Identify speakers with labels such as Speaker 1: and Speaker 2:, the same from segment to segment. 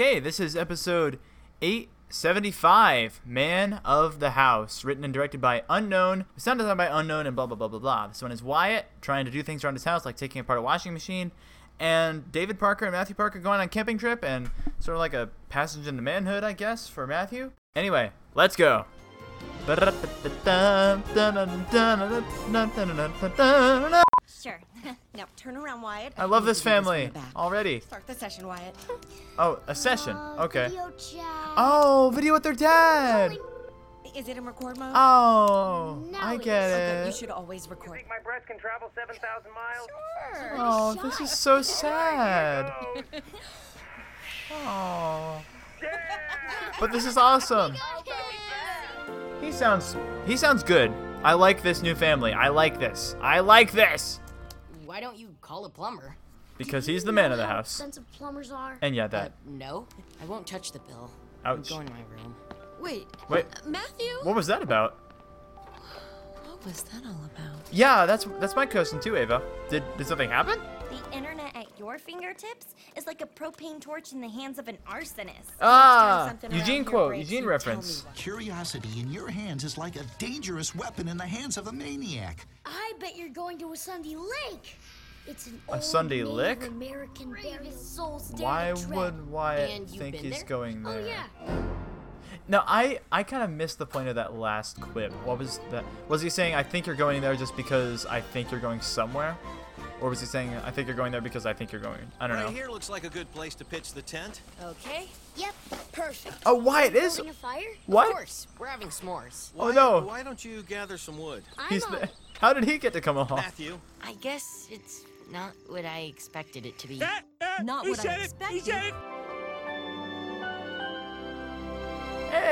Speaker 1: Okay, this is episode 875, Man of the House, written and directed by Unknown, sound designed by Unknown, and blah, blah, blah, blah, blah. This one is Wyatt trying to do things around his house, like taking apart a washing machine, and David Parker and Matthew Parker going on a camping trip, and sort of like a passage into manhood, I guess, for Matthew. Anyway, let's go.
Speaker 2: Sure. now turn around, Wyatt.
Speaker 1: I love this
Speaker 2: We can do
Speaker 1: family
Speaker 2: from
Speaker 1: already.
Speaker 2: Start the session, Wyatt.
Speaker 1: Oh, a session.
Speaker 3: Uh,
Speaker 1: Okay.
Speaker 3: Video chat.
Speaker 1: Oh, video with their dad.
Speaker 2: Is it in record mode?
Speaker 1: Oh,
Speaker 3: No,
Speaker 1: I
Speaker 3: it's-
Speaker 1: get
Speaker 2: Good, You should always record.
Speaker 4: You think my breath can travel 7,000 miles? Sure.
Speaker 1: Oh, this is so sad. Oh, but this is awesome. He sounds he sounds good. I like this new family. I like this. I like this
Speaker 5: Why don't you call a plumber?
Speaker 1: because he's the man of the house.
Speaker 3: Expensive plumbers are.
Speaker 1: And yeah,
Speaker 5: Uh,
Speaker 1: that.
Speaker 5: no, I won't touch the bill.
Speaker 1: Ouch.
Speaker 5: I'm going to my room.
Speaker 6: Wait,
Speaker 1: Wait,
Speaker 6: Matthew?
Speaker 1: what was that about?
Speaker 6: What was that all about?
Speaker 1: Yeah, that's that's my cousin too, Ava. Did did something happen?
Speaker 2: The internet at your fingertips is like a propane torch in the hands of an arsonist.
Speaker 1: Ah, Eugene quote,
Speaker 2: breaks,
Speaker 1: Eugene reference.
Speaker 7: Curiosity in your hands is like a dangerous weapon in the hands of a maniac.
Speaker 3: I bet you're going to a Sunday Lake. It's an
Speaker 1: A
Speaker 3: old
Speaker 1: Sunday
Speaker 3: Native
Speaker 1: Lick?
Speaker 3: American buried souls dare
Speaker 1: Why would Wyatt think he's
Speaker 5: there?
Speaker 1: going
Speaker 3: Oh
Speaker 1: there?
Speaker 3: yeah.
Speaker 1: No, I I kind of missed the point of that last quip. What was that? Was he saying I think you're going there just because I think you're going somewhere, or was he saying I think you're going there because I think you're going? I don't
Speaker 8: Right
Speaker 1: know.
Speaker 8: here looks like a good place to pitch the tent.
Speaker 5: Okay?
Speaker 3: Yep. Perfect.
Speaker 1: Oh, Wyatt is.
Speaker 3: Building a fire?
Speaker 5: Of
Speaker 1: What?
Speaker 5: course, we're having s'mores.
Speaker 1: Oh no.
Speaker 8: Why don't you gather some wood?
Speaker 3: I'm
Speaker 1: He's
Speaker 3: on.
Speaker 1: how did he get to come along?
Speaker 8: Matthew.
Speaker 5: I guess it's not what I expected it to be.
Speaker 6: Not what I expected.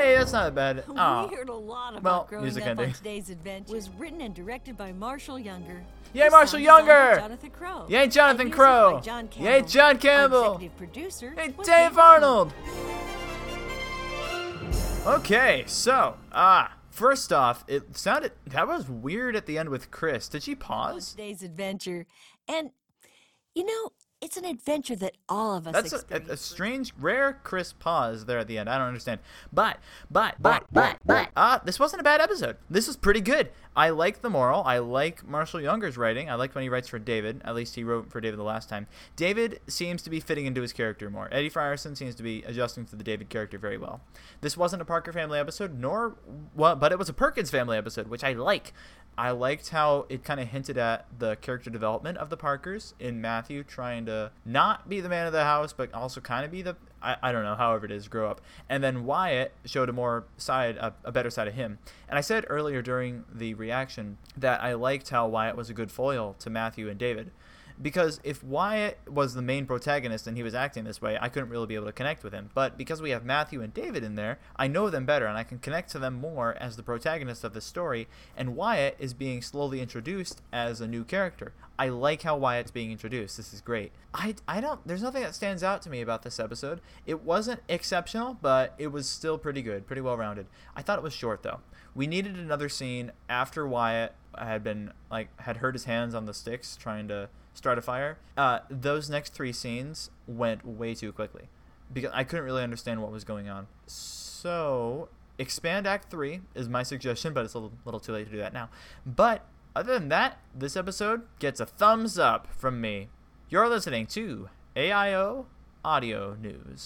Speaker 1: Hey, that's not bad. Oh.
Speaker 6: We heard a lot about
Speaker 1: Well,
Speaker 6: growing
Speaker 1: music
Speaker 6: up
Speaker 1: ending.
Speaker 6: on today's adventure. Was written and directed by Marshall Younger.
Speaker 1: Yay, Marshall Younger!
Speaker 6: Jonathan Crow.
Speaker 1: Yay, Jonathan Crow!
Speaker 6: by John
Speaker 1: Yay,
Speaker 6: Campbell.
Speaker 1: John
Speaker 6: Our
Speaker 1: Campbell!
Speaker 6: executive producer
Speaker 1: Hey, Dave Arnold. Okay, so ah, first off, it sounded that was weird at the end with Chris. Did she pause?
Speaker 6: Today's adventure, and you know, it's an adventure that all of us
Speaker 1: That's a, a, strange, rare Chris pause there at the end. I don't understand. But, but, but, but, but, ah, this wasn't a bad episode. This was pretty good. I like the moral. I like Marshall Younger's writing. I like when he writes for David. At least he wrote for David the last time. David seems to be fitting into his character more. Eddie Frierson seems to be adjusting to the David character very well. This wasn't a Parker family episode, nor, well, but it was a Perkins family episode, which I like. I liked how it kind of hinted at the character development of the Parkers in Matthew trying to not be the man of the house, but also kind of be the I, I don't know, however it is, grow up. And then Wyatt showed a more side, a, a better side of him. And I said earlier during the reaction that I liked how Wyatt was a good foil to Matthew and David. Because if Wyatt was the main protagonist and he was acting this way, I couldn't really be able to connect with him. But because we have Matthew and David in there, I know them better and I can connect to them more as the protagonist of the story. And Wyatt is being slowly introduced as a new character. I like how Wyatt's being introduced. This is great. I, I don't, there's nothing that stands out to me about this episode. It wasn't exceptional, but it was still pretty good, pretty well rounded. I thought it was short though. We needed another scene after Wyatt had been, like, had hurt his hands on the sticks trying to start a fire. Uh, those next three scenes went way too quickly because I couldn't really understand what was going on. So, expand Act 3 is my suggestion, but it's a little, little too late to do that now. But other than that, this episode gets a thumbs up from me. You're listening to AIO Audio News.